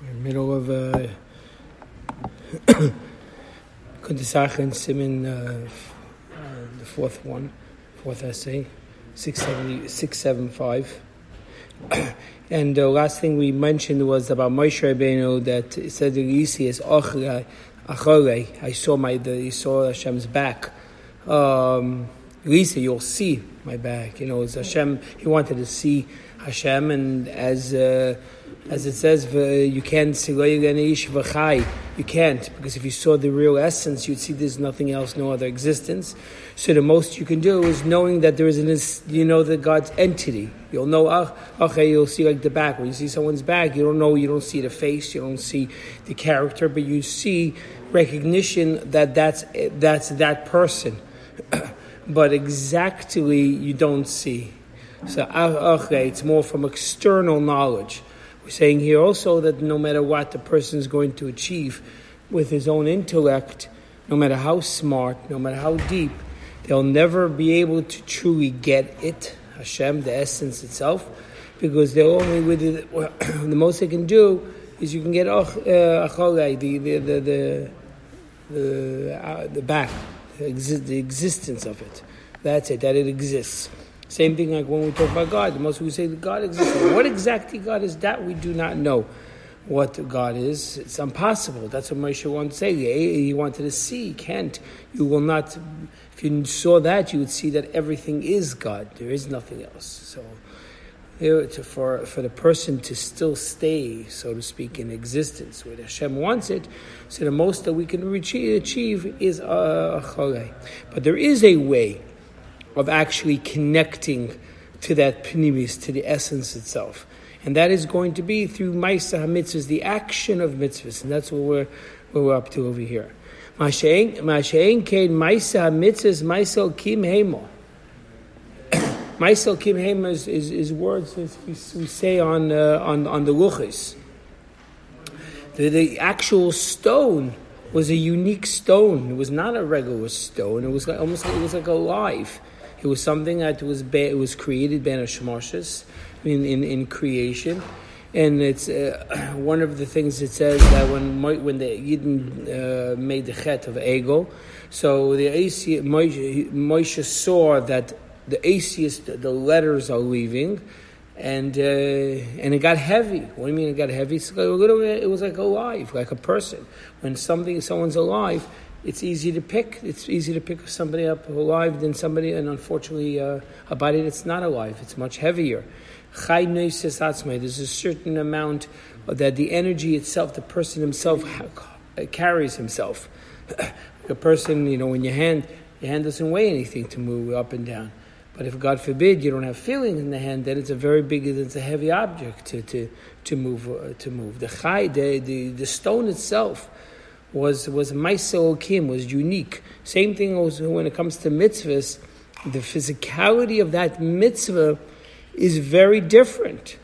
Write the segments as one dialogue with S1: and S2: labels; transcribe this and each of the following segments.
S1: Middle of uh, and Simon, uh, uh, the fourth one, fourth essay, 670, 675. and the last thing we mentioned was about Moshe Rabbeinu that it said the Yisi is Achore. I saw my, the, he saw Hashem's back. Um, Lisa, you'll see my back. You know, it's Hashem. He wanted to see Hashem, and as uh, as it says, you can't see You can't because if you saw the real essence, you'd see there's nothing else, no other existence. So the most you can do is knowing that there is an, you know, that God's entity. You'll know, ah, okay, you'll see like the back. When you see someone's back, you don't know, you don't see the face, you don't see the character, but you see recognition that that's that's that person. but exactly you don't see. So it's more from external knowledge. We're saying here also that no matter what the person is going to achieve with his own intellect, no matter how smart, no matter how deep, they'll never be able to truly get it, Hashem, the essence itself, because they're only with it. The most they can do is you can get uh, the the the the the, uh, the back the existence of it. That's it, that it exists. Same thing like when we talk about God. Most we say that God exists. What exactly God is, that we do not know what God is. It's impossible. That's what Moshe wanted to say. He wanted to see. can't. You will not. If you saw that, you would see that everything is God. There is nothing else. So, for for the person to still stay, so to speak, in existence where Hashem wants it, so the most that we can achieve is a uh, But there is a way of actually connecting to that pnimis, to the essence itself. And that is going to be through Maisa HaMitzvahs, the action of mitzvahs. And that's what we're, what we're up to over here. Ma'ashein kein Maisa HaMitzvahs, Maisa Kim Hemo. Maisa Kim is, is, words that we, we say on, uh, on, on the Luchis. The, the actual stone was a unique stone. It was not a regular stone. It was like, almost like, it was like alive. It was something that was be, it was created ben Shemoshes in, in in creation, and it's uh, one of the things it says that when when the Yidden uh, made the chet of ego, so the Moshe saw that the Asius, the letters are leaving, and uh, and it got heavy. What do you mean it got heavy? It's like it was like alive, like a person. When something, someone's alive, it's easy to pick. It's easy to pick somebody up alive than somebody, and unfortunately, uh, a body that's not alive. It's much heavier. There's a certain amount that the energy itself, the person himself carries himself. a person, you know, when your hand, your hand doesn't weigh anything to move up and down. But if God forbid you don't have feeling in the hand, then it's a very big, it's a heavy object to to to move uh, to move. The chai, the, the the stone itself was was Maisa Kim was unique. Same thing also when it comes to mitzvahs, the physicality of that mitzvah is very different.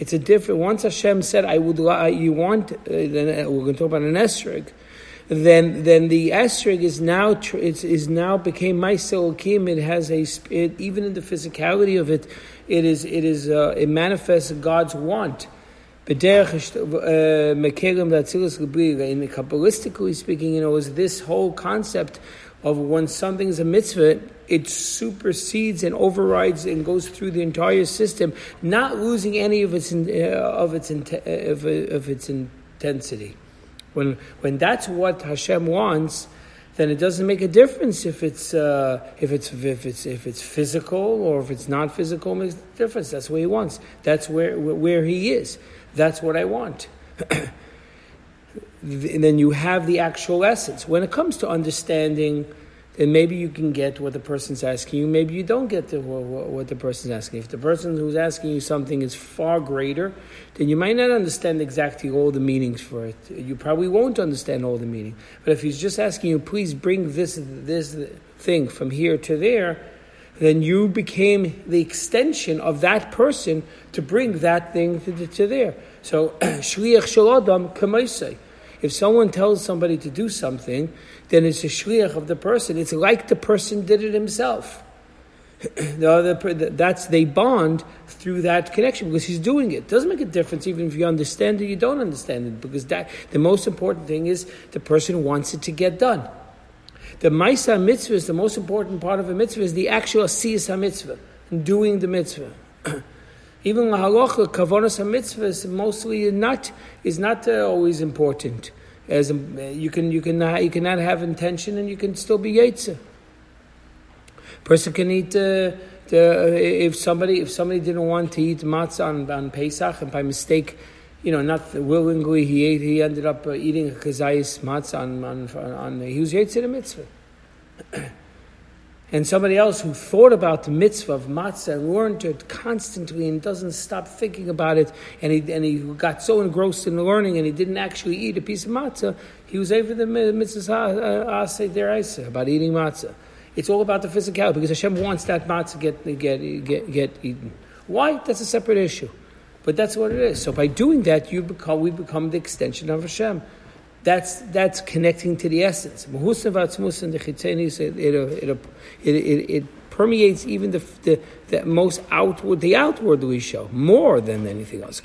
S1: It's a different. Once Hashem said, "I would," you want. Uh, then uh, we're going to talk about an esrog. Then, then the esrog is now it's is now became Maisa Kim. It has a it, even in the physicality of it, it is it is uh, it manifests God's want. In Kabbalistically speaking, you know, is this whole concept of when something is a mitzvah, it supersedes and overrides and goes through the entire system, not losing any of its uh, of its uh, of, of its intensity. When when that's what Hashem wants, then it doesn't make a difference if it's uh, if it's if it's if it's physical or if it's not physical. Makes a difference. That's what He wants. That's where where He is. That's what I want. and then you have the actual essence. When it comes to understanding, then maybe you can get what the person's asking you. Maybe you don't get the, what the person's asking. If the person who's asking you something is far greater, then you might not understand exactly all the meanings for it. You probably won't understand all the meaning. But if he's just asking you, please bring this this thing from here to there, then you became the extension of that person to bring that thing to, to there. So, shliach shalodam kamaisei. If someone tells somebody to do something, then it's a shliach of the person. It's like the person did it himself. the other, that's they bond through that connection because he's doing it. it. Doesn't make a difference even if you understand it, you don't understand it because that the most important thing is the person wants it to get done. The Maisa mitzvah is the most important part of a mitzvah is the actual asiyas mitzvah, doing the mitzvah. even the halacha kavonas mitzvah is mostly not is not uh, always important. As um, you can you can you cannot have intention and you can still be yetzer. Person can eat. Uh, the, if somebody if somebody didn't want to eat matzah on, on Pesach and by mistake, you know, not willingly he ate, he ended up uh, eating a kazayis matzah on, on, on, on he was yetzer mitzvah. and somebody else who thought about the mitzvah of matzah and learned it constantly and doesn't stop thinking about it, and he, and he got so engrossed in the learning and he didn't actually eat a piece of matzah, he was over the mitzvah uh, uh, about eating matzah. It's all about the physicality because Hashem wants that matzah get, get, get, get eaten. Why? That's a separate issue. But that's what it is. So by doing that, you become, we become the extension of Hashem. That's, that's connecting to the essence. It, it, it, it permeates even the, the, the, most outward, the outward we show, more than anything else.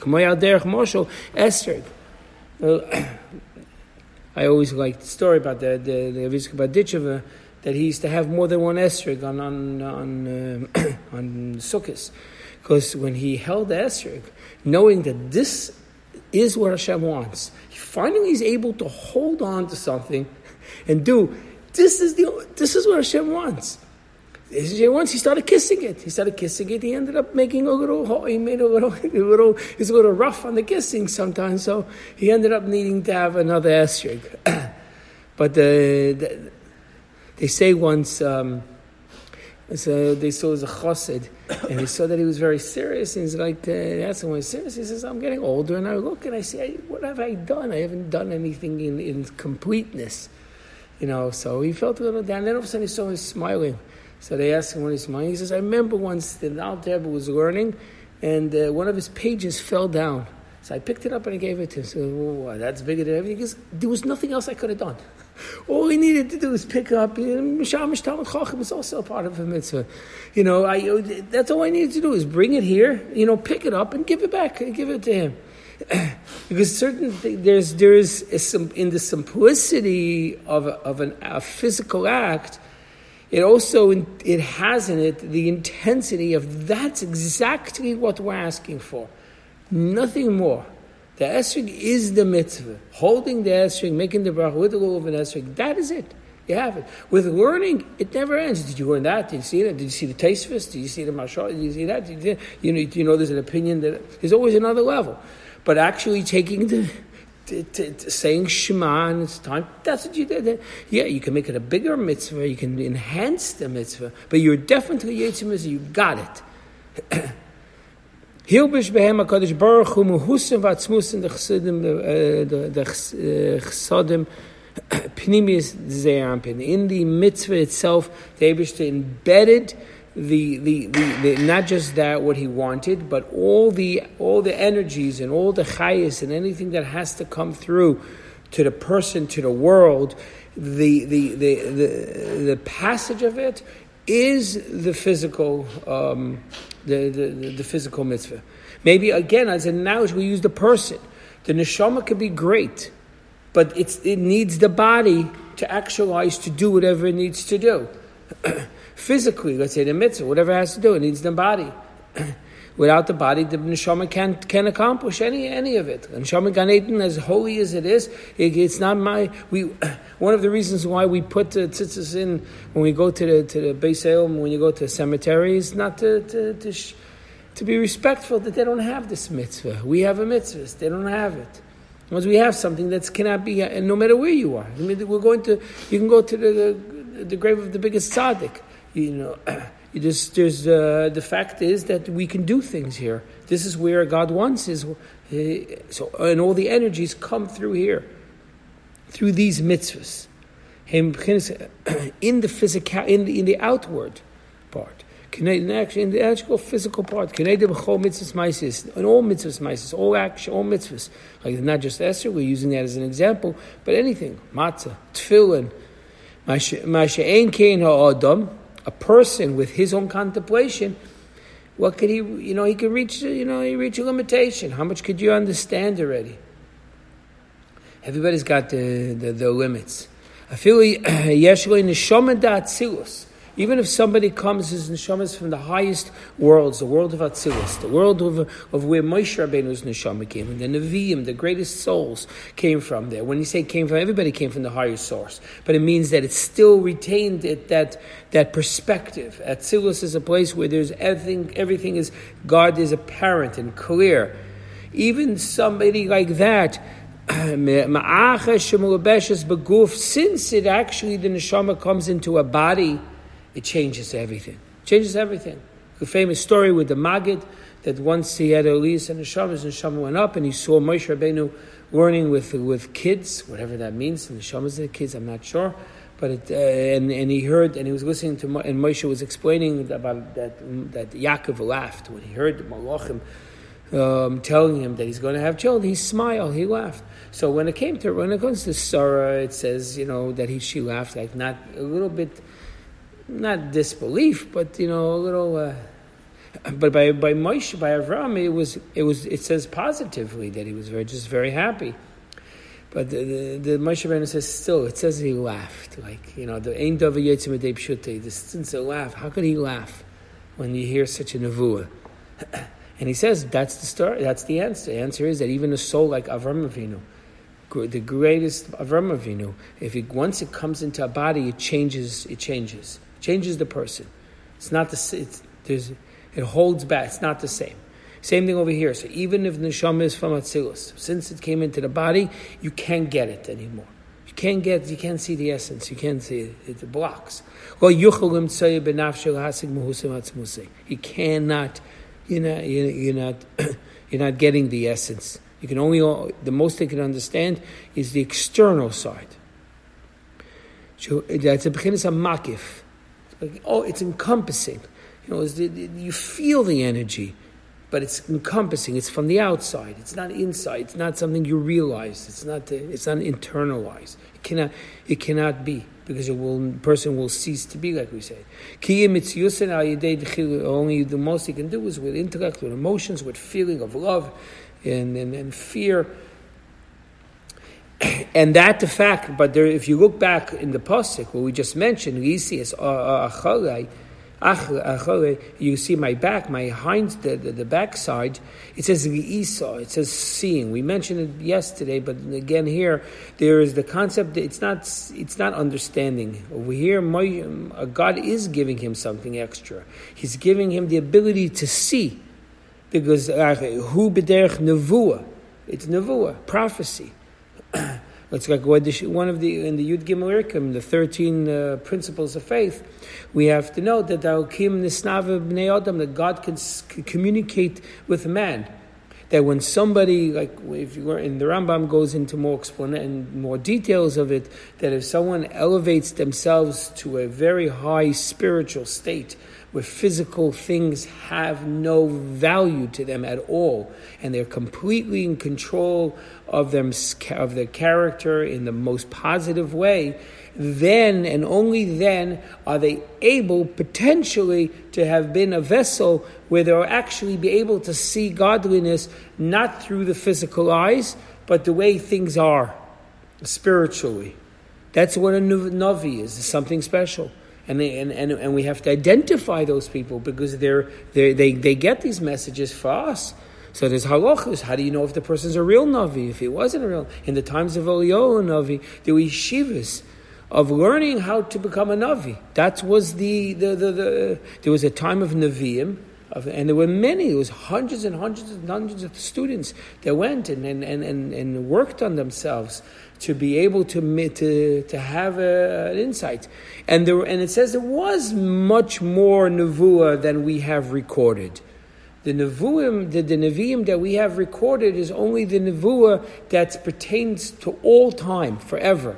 S1: Esther. I always like the story about the, the, the that he used to have more than one esrog on on on, uh, on Sukkot, because when he held the esrog, knowing that this is what Hashem wants, he finally is able to hold on to something and do. This is the this is what Hashem wants. Once he started kissing it, he started kissing it. He ended up making a little. He made a little, a little. He's a little rough on the kissing sometimes, so he ended up needing to have another esrog. but the, the they say once, um, so they saw as a chassid, and they saw that he was very serious. And he's like, uh, they asked him, "Was serious?" He says, "I'm getting older, and I look and I say, what have I done? I haven't done anything in, in completeness, you know." So he felt a little down. Then all of a sudden, he saw him smiling. So they asked him when he's smiling. He says, "I remember once the Alter was learning, and uh, one of his pages fell down." So I picked it up and I gave it to him. So well, that's bigger than everything. There was nothing else I could have done. All he needed to do was pick up. Is also a part of a mitzvah. You know, I, uh, that's all I needed to do is bring it here. You know, pick it up and give it back. Give it to him. because certain there's there is some in the simplicity of of an, a physical act. It also it has in it the intensity of that's exactly what we're asking for, nothing more. The esrog is the mitzvah. Holding the esrog, making the bracha with the rule of an esrog, that is it. You have it. With learning, it never ends. Did you learn that? Did you see that? Did you see the Tosfos? Did you see the Mashal? Did you see that? Did you, you, know, you know there's an opinion that there's always another level. But actually taking the, saying Shema and it's time, that's what you did. Yeah, you can make it a bigger mitzvah, you can enhance the mitzvah, but you're definitely mitzvah, you got it. Hilbish behem HaKadosh Baruch Hu muhusim v'atzmusim the chesadim, pnimis ze'ampin. In the mitzvah itself, the Abishta embedded the, the, the, the, not just that what he wanted, but all the all the energies and all the chayas and anything that has to come through to the person, to the world, the the the the, the passage of it is the physical um, the, the, the, physical mitzvah. Maybe again, as an analogy, we use the person. The neshama could be great, but it's, it needs the body to actualize to do whatever it needs to do. Physically, let's say the mitzvah, whatever it has to do, it needs the body. Without the body, the neshama can't can accomplish any any of it. And neshama Gan Eden, as holy as it is, it, it's not my. We one of the reasons why we put the tzitzis in when we go to the to the Beis when you go to cemeteries, not to to, to, sh, to be respectful that they don't have this mitzvah. We have a mitzvah; they don't have it. Once we have something that cannot be, and no matter where you are, I mean, we're going to. You can go to the the grave of the biggest tzaddik. You know. There's, there's, uh, the fact is that we can do things here. This is where God wants is so, and all the energies come through here, through these mitzvahs, in the physical, in the, in the outward part, in the actual physical part, in all mitzvahs, all action, all mitzvahs, like not just Esther, we're using that as an example, but anything, matzah, tefillin, mashe'en kein ha'adam, a person with his own contemplation, what could he, you know, he could reach, you know, he reach a limitation. How much could you understand already? Everybody's got the, the, the limits. I feel yeshua neshama atzilus. Even if somebody comes, his neshama is from the highest worlds, the world of Atzilus, the world of, of where Moshe Rabbeinu's neshama came, and the Nevi'im, the greatest souls, came from there. When you say came from, everybody came from the higher source, but it means that it still retained it, that that perspective. Atzilus is a place where there's everything, everything is God is apparent and clear. Even somebody like that. since it actually the neshama comes into a body, it changes everything. It changes everything. The famous story with the Magid that once he had Elias and Neshamas, and Neshama went up and he saw Moshe Rabbeinu learning with with kids, whatever that means. And Neshamas the kids, I'm not sure. But it, uh, and, and he heard and he was listening to and Moshe was explaining about that that Yaakov laughed when he heard the Malachim um, telling him that he's going to have children. He smiled, he laughed. So when it came to when it comes to Sarah, it says you know that he she laughed like not a little bit not disbelief, but you know, a little. Uh, but by by Moshe, by Avram, it was it was it says positively that he was very just very happy. But the, the, the Moshe Rabbeinu says still it says he laughed like you know the Ein Davar Yitzim Pshute. The since laugh, how could he laugh when you hear such a nevuah? and he says that's the story. That's the answer. The answer is that even a soul like Avram Avinu, the greatest Avram Avinu, if it, once it comes into a body, it changes. It changes changes the person. It's not the it's, it holds back. It's not the same. Same thing over here. So even if neshama is from Atzilus, since it came into the body, you can't get it anymore. You can't get. You can't see the essence. You can't see it. It blocks. Well, You cannot. You're not. You're not. You're not getting the essence. You can only. The most they can understand is the external side. So that's a beginning of makif. Like, oh, it's encompassing. You know, the, the, you feel the energy, but it's encompassing. It's from the outside. It's not inside. It's not something you realize. It's not. It's not internalized. It cannot. It cannot be because it will. Person will cease to be like we said. Only the most he can do is with intellect, with emotions, with feeling of love, and and, and fear and that the fact, but there, if you look back in the pasuk what we just mentioned, you see you see my back, my hind, the, the, the back side. It says Esau. It says seeing. We mentioned it yesterday, but again here there is the concept. It's not. It's not understanding. Over here, my, uh, God is giving him something extra. He's giving him the ability to see, because uh, who nevuah. It's nevuah, prophecy. It's like one of the in the Yud Gimel the thirteen uh, principles of faith. We have to know that Adam, that God can communicate with man. That when somebody like if you were in the Rambam goes into more explanation, more details of it, that if someone elevates themselves to a very high spiritual state, where physical things have no value to them at all, and they're completely in control of them of their character in the most positive way, then and only then are they able potentially to have been a vessel where they'll actually be able to see godliness not through the physical eyes, but the way things are spiritually. That's what a Navi is, something special and, they, and, and, and we have to identify those people because they're, they're, they they get these messages for us. So there's halachas. How do you know if the person's a real navi? If he wasn't a real, in the times of Eliyahu navi, there were yeshivas of learning how to become a navi. That was the, the, the, the there was a time of naviim. Of, and there were many, there was hundreds and hundreds and hundreds of students that went and, and, and, and, worked on themselves to be able to, to, to have a, an insight. And, there, and it says there was much more nevuah than we have recorded. The nevuim, the, the neviim that we have recorded is only the nevuah that pertains to all time, forever.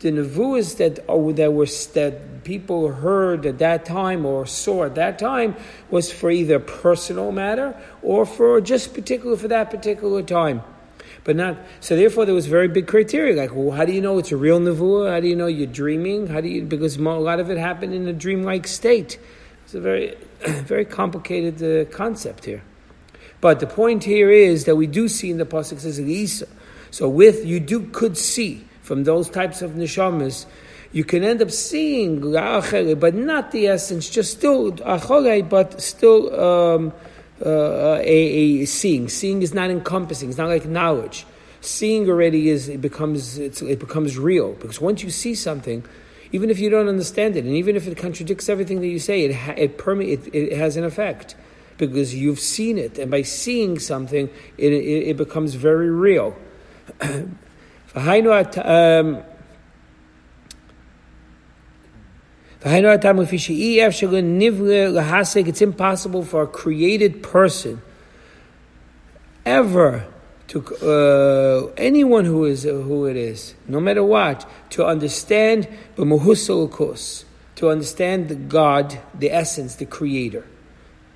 S1: The nevuahs that are, that were that people heard at that time or saw at that time was for either personal matter or for just particular for that particular time. but not. So therefore, there was very big criteria. Like, well, how do you know it's a real nevuah? How do you know you're dreaming? How do you? Because a lot of it happened in a dreamlike state. It's a very, very complicated uh, concept here. But the point here is that we do see in the pasuk says Isa. So with you do could see from those types of neshamas, you can end up seeing but not the essence, just still but still um, uh, a, a, seeing. Seeing is not encompassing. It's not like knowledge. Seeing already is it becomes it becomes real because once you see something, even if you don't understand it, and even if it contradicts everything that you say, it it, perme- it, it has an effect because you've seen it, and by seeing something, it, it, it becomes very real. um, It's impossible for a created person ever to uh, anyone who is uh, who it is, no matter what, to understand to understand the God, the essence, the Creator.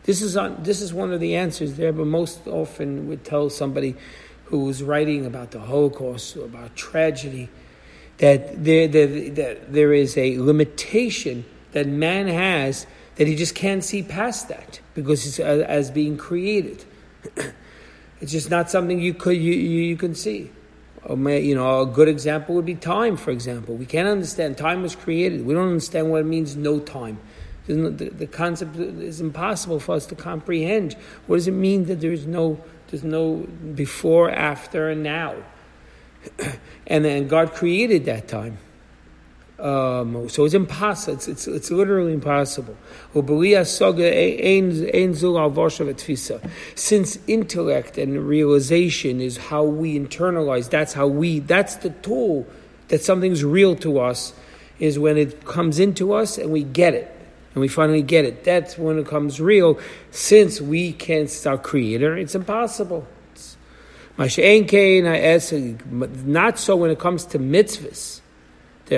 S1: This is on, this is one of the answers there, but most often we tell somebody who's writing about the Holocaust or about tragedy that there, there, that there is a limitation that man has that he just can't see past that because it's as, as being created. it's just not something you could you, you, you can see. You know, a good example would be time. For example, we can't understand time was created. We don't understand what it means no time. The, the concept is impossible for us to comprehend. What does it mean that there's no there's no before, after, and now? and then God created that time. Um, so it's impossible. It's, it's, it's literally impossible. Since intellect and realization is how we internalize, that's how we, that's the tool that something's real to us, is when it comes into us and we get it. And we finally get it. That's when it comes real. Since we can't start creator, it's impossible. Not so when it comes to mitzvahs. Uh,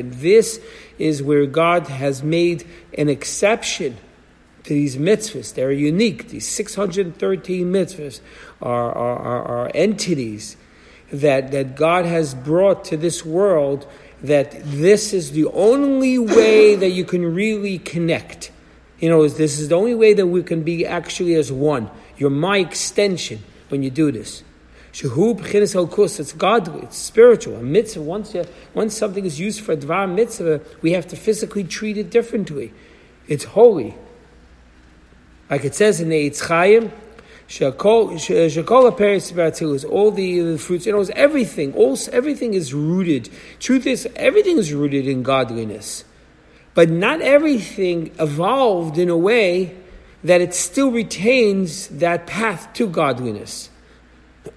S1: this is where God has made an exception to these mitzvahs. They're unique. These 613 mitzvahs are, are, are, are entities that, that God has brought to this world that this is the only way that you can really connect. You know, this is the only way that we can be actually as one. You're my extension when you do this. Shehu. It's God. It's spiritual. A mitzvah. Once you, once something is used for a dvar mitzvah, we have to physically treat it differently. It's holy. Like it says in the Eitz Chaim, Shakol all the uh, fruits, you know, everything, all everything is rooted. Truth is, everything is rooted in godliness, but not everything evolved in a way that it still retains that path to godliness.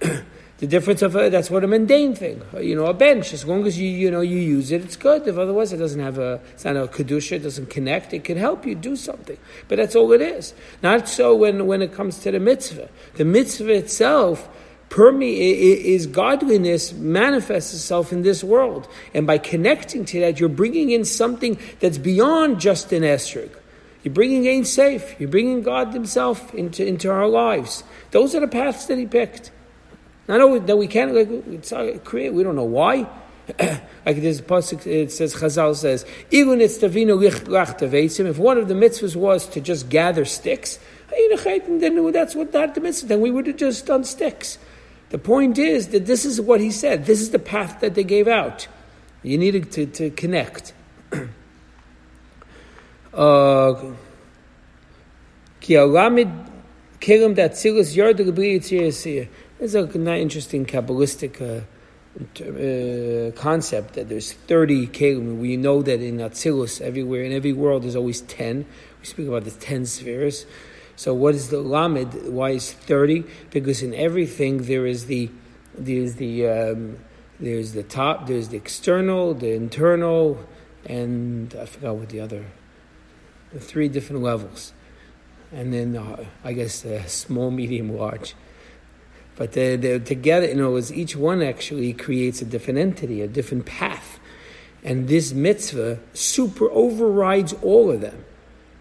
S1: the difference of a, that's what a mundane thing. Uh, you know, a bench. As long as you you know you use it, it's good. If otherwise it doesn't have a it's not a kedusha, it doesn't connect. It can help you do something, but that's all it is. Not so when when it comes to the mitzvah. The mitzvah itself. Perme- is godliness manifests itself in this world, and by connecting to that, you're bringing in something that's beyond just an esrog. You're bringing Ein Sof. You're bringing God Himself into, into our lives. Those are the paths that He picked. Not that we can't like it's create. We don't know why. like this pasuk, it says Chazal says, "Even it's tavino If one of the mitzvahs was to just gather sticks, then that's what that the mitzvah. Then we would have just done sticks. The point is that this is what he said. This is the path that they gave out. You needed to, to connect. uh, it's a interesting Kabbalistic uh, uh, concept that there's 30 kelim. We know that in Atzilus, everywhere, in every world, there's always 10. We speak about the 10 spheres. So what is the Lamed? Why is 30? Because in everything there is the, there's the, um, there's the top, there's the external, the internal, and I forgot what the other, the three different levels. And then uh, I guess uh, small, medium, large. But they're, they're together, you know, as each one actually creates a different entity, a different path. And this mitzvah super overrides all of them.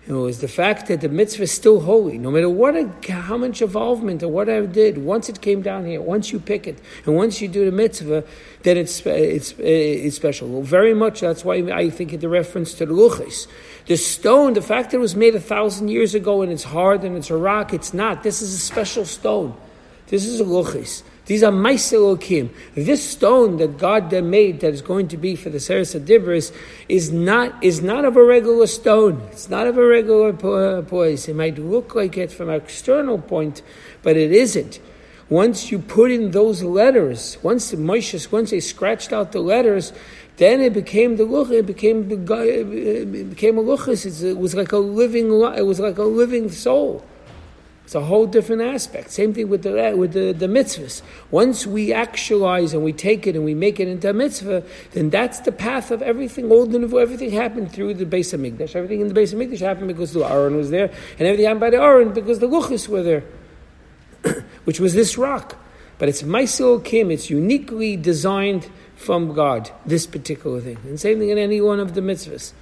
S1: You know, is the fact that the mitzvah is still holy, no matter what, how much involvement or what I did. Once it came down here, once you pick it, and once you do the mitzvah, then it's it's it's special. Well, very much. That's why I think in the reference to the luchis, the stone, the fact that it was made a thousand years ago and it's hard and it's a rock, it's not. This is a special stone. This is a luchis. These are Maiselokim. This stone that God made that is going to be for the Seres Dibris is not, is not of a regular stone. It's not of a regular poise. It might look like it from an external point, but it isn't. Once you put in those letters, once the Moshe, once they scratched out the letters, then it became the luch. It became it became a luchas. It was like a living. It was like a living soul. It's a whole different aspect. Same thing with the uh, with the, the mitzvahs. Once we actualize and we take it and we make it into a mitzvah, then that's the path of everything. All the everything happened through the Beis HaMikdash. Everything in the Beis HaMikdash happened because the Aaron was there, and everything happened by the Aaron because the Luchas were there, which was this rock. But it's Maisil Kim. It's uniquely designed from God. This particular thing, and same thing in any one of the mitzvahs.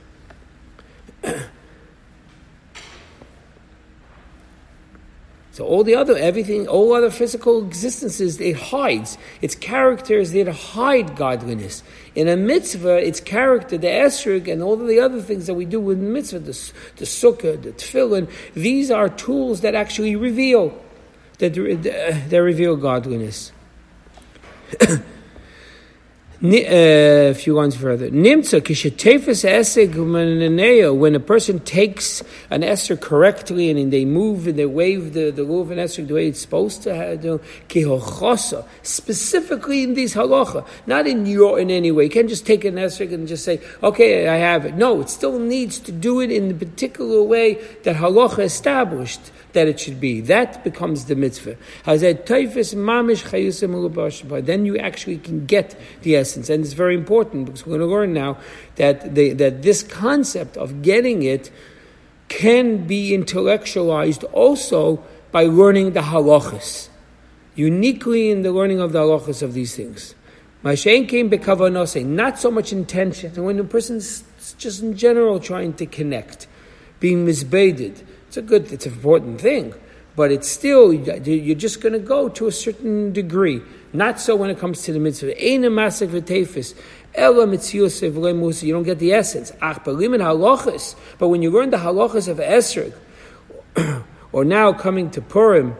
S1: So all the other, everything, all other physical existences, it hides. Its character is there to hide godliness. In a mitzvah, its character, the esrog, and all of the other things that we do with mitzvah, the, the sukkah, the tefillin, these are tools that actually reveal, that, uh, that reveal godliness. A few lines further. Nimtza kishetefes eseg when a person takes an esser correctly and they move and they wave the, the lulav and esser the way it's supposed to do, kihochosa, specifically in these halacha, not in your in any way. You can't just take an esser and just say, okay, I have it. No, it still needs to do it in the particular way that halacha established that it should be. That becomes the mitzvah. Then you actually can get the essence. And it's very important because we're going to learn now that, that this concept of getting it can be intellectualized also by learning the halachas. Uniquely in the learning of the halachas of these things. Mashain came bekavanose, not so much intention. When a person's just in general trying to connect, being misbaded, it's a good, it's an important thing, but it's still, you're just going to go to a certain degree. Not so when it comes to the mitzvah. V'tefis. Ela You don't get the essence. Ach, halachas. But when you learn the halachas of Esrog, or now coming to Purim,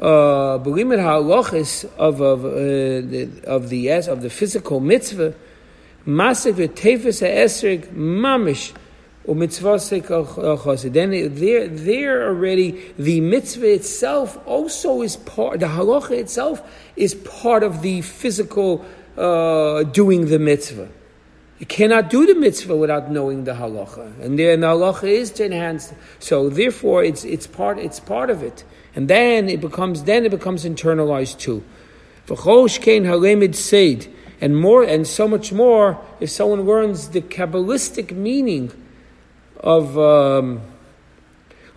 S1: uh, believe halachas of of uh, the, of the of the physical mitzvah, masik v'tefis ha'esrog mamish then there, there already, the mitzvah itself also is part, the halacha itself is part of the physical uh, doing the mitzvah. You cannot do the mitzvah without knowing the halacha, and the, and the halacha is to enhance. So therefore, it's it's part it's part of it, and then it becomes then it becomes internalized too. and more and so much more if someone learns the kabbalistic meaning of, um,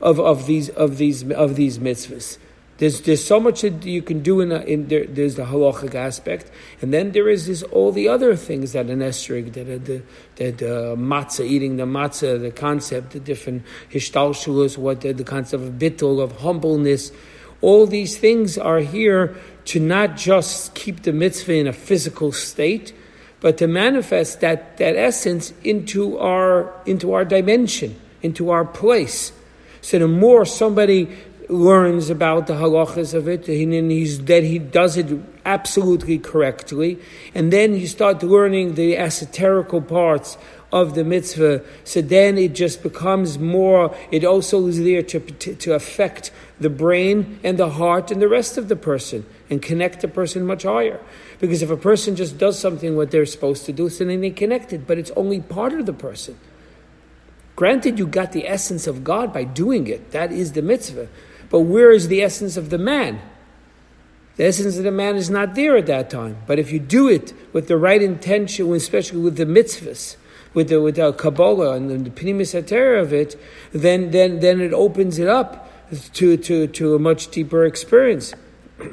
S1: of, of, these, of, these, of these mitzvahs. There's, there's so much that you can do in, a, in there, there's the halachic aspect, and then there is this, all the other things that an esrig, that the that uh, matzah, eating the matzah, the concept, the different hishtalshulas, what the, the concept of bittul, of humbleness, all these things are here to not just keep the mitzvah in a physical state, but to manifest that, that essence into our, into our dimension, into our place. So the more somebody learns about the halachas of it, and he's, that he does it absolutely correctly, and then you start learning the esoterical parts of the mitzvah, so then it just becomes more, it also is there to, to affect the brain and the heart and the rest of the person and connect the person much higher. Because if a person just does something what they're supposed to do, so then they connected, but it's only part of the person. Granted, you got the essence of God by doing it. That is the mitzvah. But where is the essence of the man? The essence of the man is not there at that time. But if you do it with the right intention, especially with the mitzvahs, with the with the Kabbalah and the Pnimis of it, then then then it opens it up to, to, to a much deeper experience.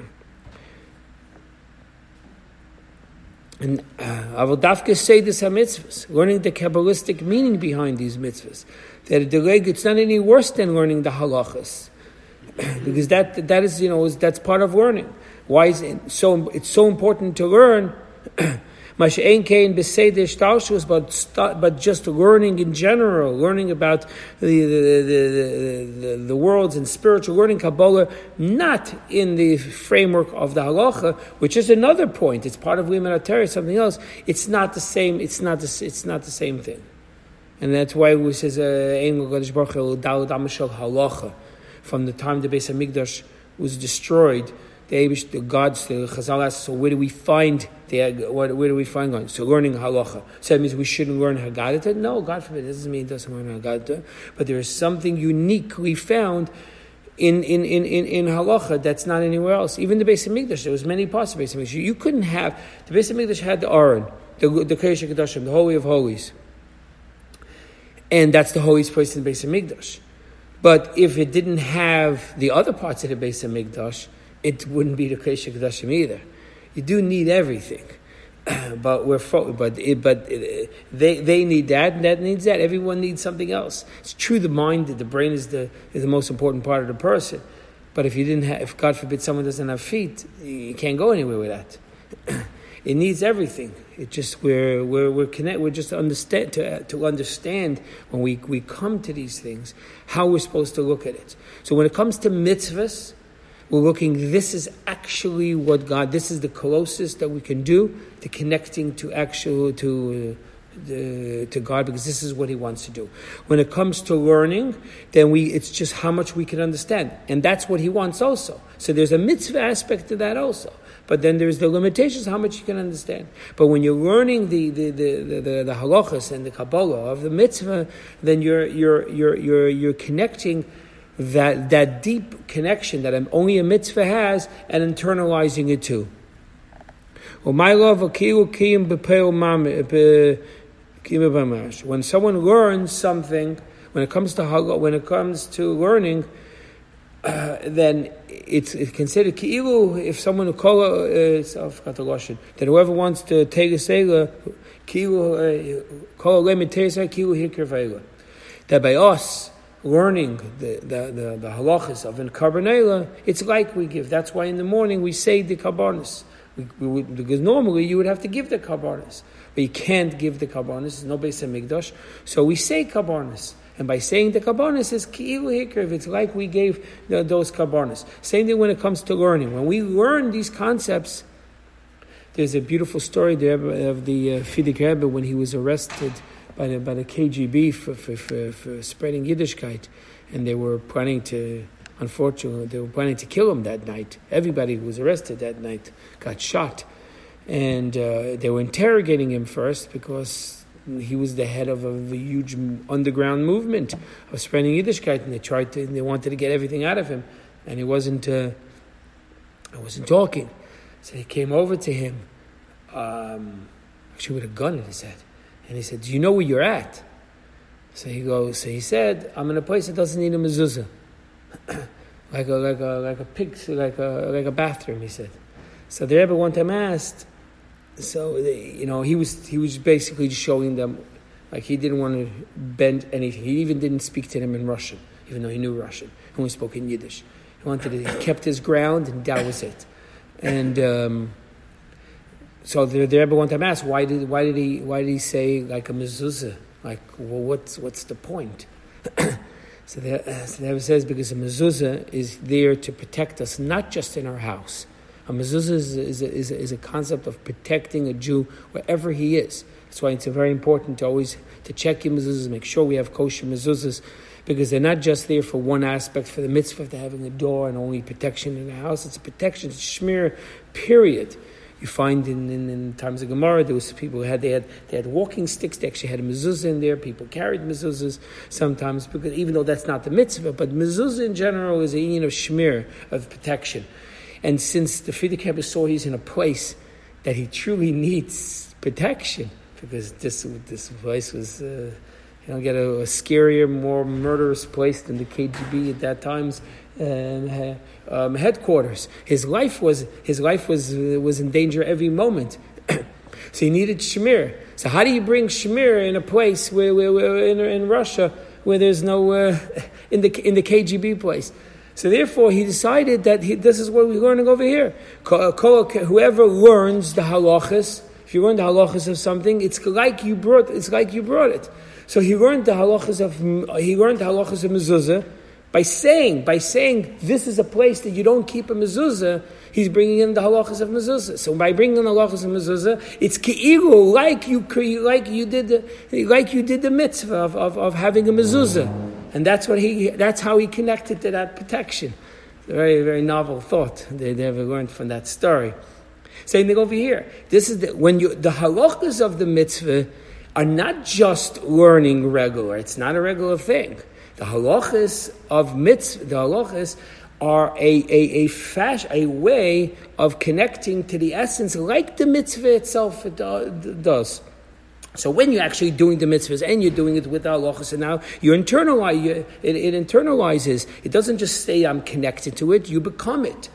S1: And uh, Avodavka say this mitzvahs, learning the Kabbalistic meaning behind these mitzvahs. That the leg, it's not any worse than learning the halachas. because that, that is, you know, that's part of learning. Why is it so, it's so important to learn but but just learning in general, learning about the the, the, the, the worlds and spiritual learning Kabbalah, not in the framework of the halacha, which is another point. It's part of Limanatari, something else. It's not the same. It's not the, it's not the same thing, and that's why we says uh, halacha from the time the Beis Hamikdash was destroyed the the gods, the Chazal asks, so where do we find the, where, do we find God? So learning halacha. So that means we shouldn't learn Haggadah? No, God forbid, it doesn't mean it doesn't learn Haggadah. But there is something uniquely found in, in, in, in, in halacha that's not anywhere else. Even the Beis Hamikdash, there was many parts of Beis Hamikdash. You couldn't have, the Beis Hamikdash had the Aron, the, the Kodesh HaKadoshim, the Holy of Holies. And that's the holiest place in the Beis Hamikdash. But if it didn't have the other parts of the Beis Hamikdash, it wouldn't be the Kodesh Kodashim either. You do need everything, but we're fo- but it, but it, they they need that and that needs that. Everyone needs something else. It's true. The mind, the brain is the is the most important part of the person. But if you didn't have, if God forbid someone doesn't have feet, you can't go anywhere with that. it needs everything. It just we're we're we're connect. We're just understand to uh, to understand when we we come to these things how we're supposed to look at it. So when it comes to mitzvahs we're looking, this is actually what God, this is the closest that we can do to connecting to actual, to, uh, to God, because this is what He wants to do. When it comes to learning, then we, it's just how much we can understand. And that's what He wants also. So there's a mitzvah aspect to that also. But then there's the limitations, how much you can understand. But when you're learning the, the, the, the, the, the halachas and the Kabbalah of the mitzvah, then you're, you're, you're, you're, you're connecting that, that deep connection that only a mitzvah has and internalizing it too. When someone learns something, when it comes to when it comes to learning, uh, then it's, it's considered ki'ilu if someone who call uh, that whoever wants to take a sega ki'ilu call a ki'ilu that by us learning the, the, the, the halachas of in Karbanela, it's like we give. That's why in the morning we say the we because normally you would have to give the karbanis. But you can't give the karbanis, there's no Beis Mikdash. So we say karbanis. And by saying the karbanis is hikriv, it's like we gave the, those karbanis. Same thing when it comes to learning. When we learn these concepts, there's a beautiful story there of the uh, Frierdiker Rebbe when he was arrested by the, by the KGB for, for, for, for spreading Yiddishkeit, and they were planning to, unfortunately, they were planning to kill him that night. Everybody who was arrested that night got shot, and uh, they were interrogating him first because he was the head of a, of a, huge underground movement of spreading Yiddishkeit, and they tried to, and they wanted to get everything out of him, and he wasn't, uh, I wasn't talking. So he came over to him, um, actually with a gun in his head and he said, Do you know where you're at? So he goes, so he said, I'm in a place that doesn't need a mezuzah. like a like a like a pig like a like a bathroom, he said. So the Rebbe one time asked, so they, you know, he was he was basically just showing them like he didn't want to bend anything. He even didn't speak to them in Russian, even though he knew Russian. He only spoke in Yiddish. He wanted to, he kept his ground, and that was it. And um, so the, the Rebbe one time asked, why did, why did he why did he say like a mezuzah? Like, well, what's what's the point? so, the, uh, so the Rebbe says because a mezuzah is there to protect us, not just in our house. A mezuzah is, is, a, is, a, is a concept of protecting a Jew wherever he is. That's why it's very important to always to check your mezuzahs, make sure we have kosher mezuzahs, because they're not just there for one aspect, for the mitzvah of having a door and only protection in the house. It's a protection, it's a shmir, period. You find in, in, in, times of Gemara, there was people who had they had they had walking sticks. They actually had a mezuzah in there. People carried mezuzahs sometimes because even though that's not the mitzvah, but mezuzah in general is a union of shmir of protection. And since the Rebbe saw he's in a place that he truly needs protection, because this this place was. Uh, you know, get a, a, scarier, more murderous place than the KGB at that time's um, um, headquarters. His life was his life was uh, was in danger every moment. So he needed Shemir. So how do you bring Shemir in a place where, where, where in, in Russia where there's no uh, in the in the KGB place? So therefore, he decided that he, this is what we're learning over here. Whoever learns the halachas, if you learn the halachas of something, it's like you brought. It's like you brought it. So he learned the halachas of he learned the halachas of mezuzah by saying by saying this is a place that you don't keep a mezuzah. He's bringing in the halachas of mezuzah. So by bringing in the halachas of mezuzah, it's keilu like you like you did the, like you did the mitzvah of, of, of having a mezuzah. And that's what he, that's how he connected to that protection. It's a very, very novel thought they never learned from that story. Same thing over here. This is the, when you, the halachas of the mitzvah are not just learning regular. It's not a regular thing. The halachas of mitzvah, the halachas are a, a, a, fash, a way of connecting to the essence like the mitzvah itself does. So when you're actually doing the mitzvahs and you're doing it with halachas, and now you internalize, you, it, it, internalizes. It doesn't just say I'm connected to it, you become it.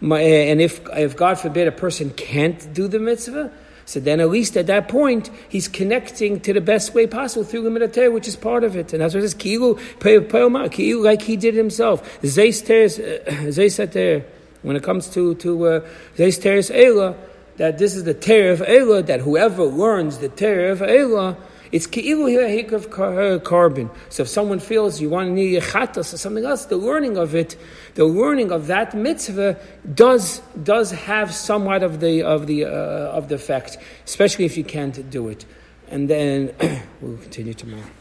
S1: My, and if, if, God forbid, a person can't do the mitzvah, so then at least at that point, he's connecting to the best way possible through the mitzvah, which is part of it. And that's what it says, ki'ilu, ki'ilu, like he did himself. When it comes to, to, uh, Eila, that this is the Torah of Elah, that whoever learns the Torah of Elah, it's ki'ilu hikriv korban. So if someone feels you want to need chatas or something else, the learning of it, the learning of that mitzvah does does have somewhat of the of the uh, of the effect, especially if you can't do it. And then we'll continue tomorrow.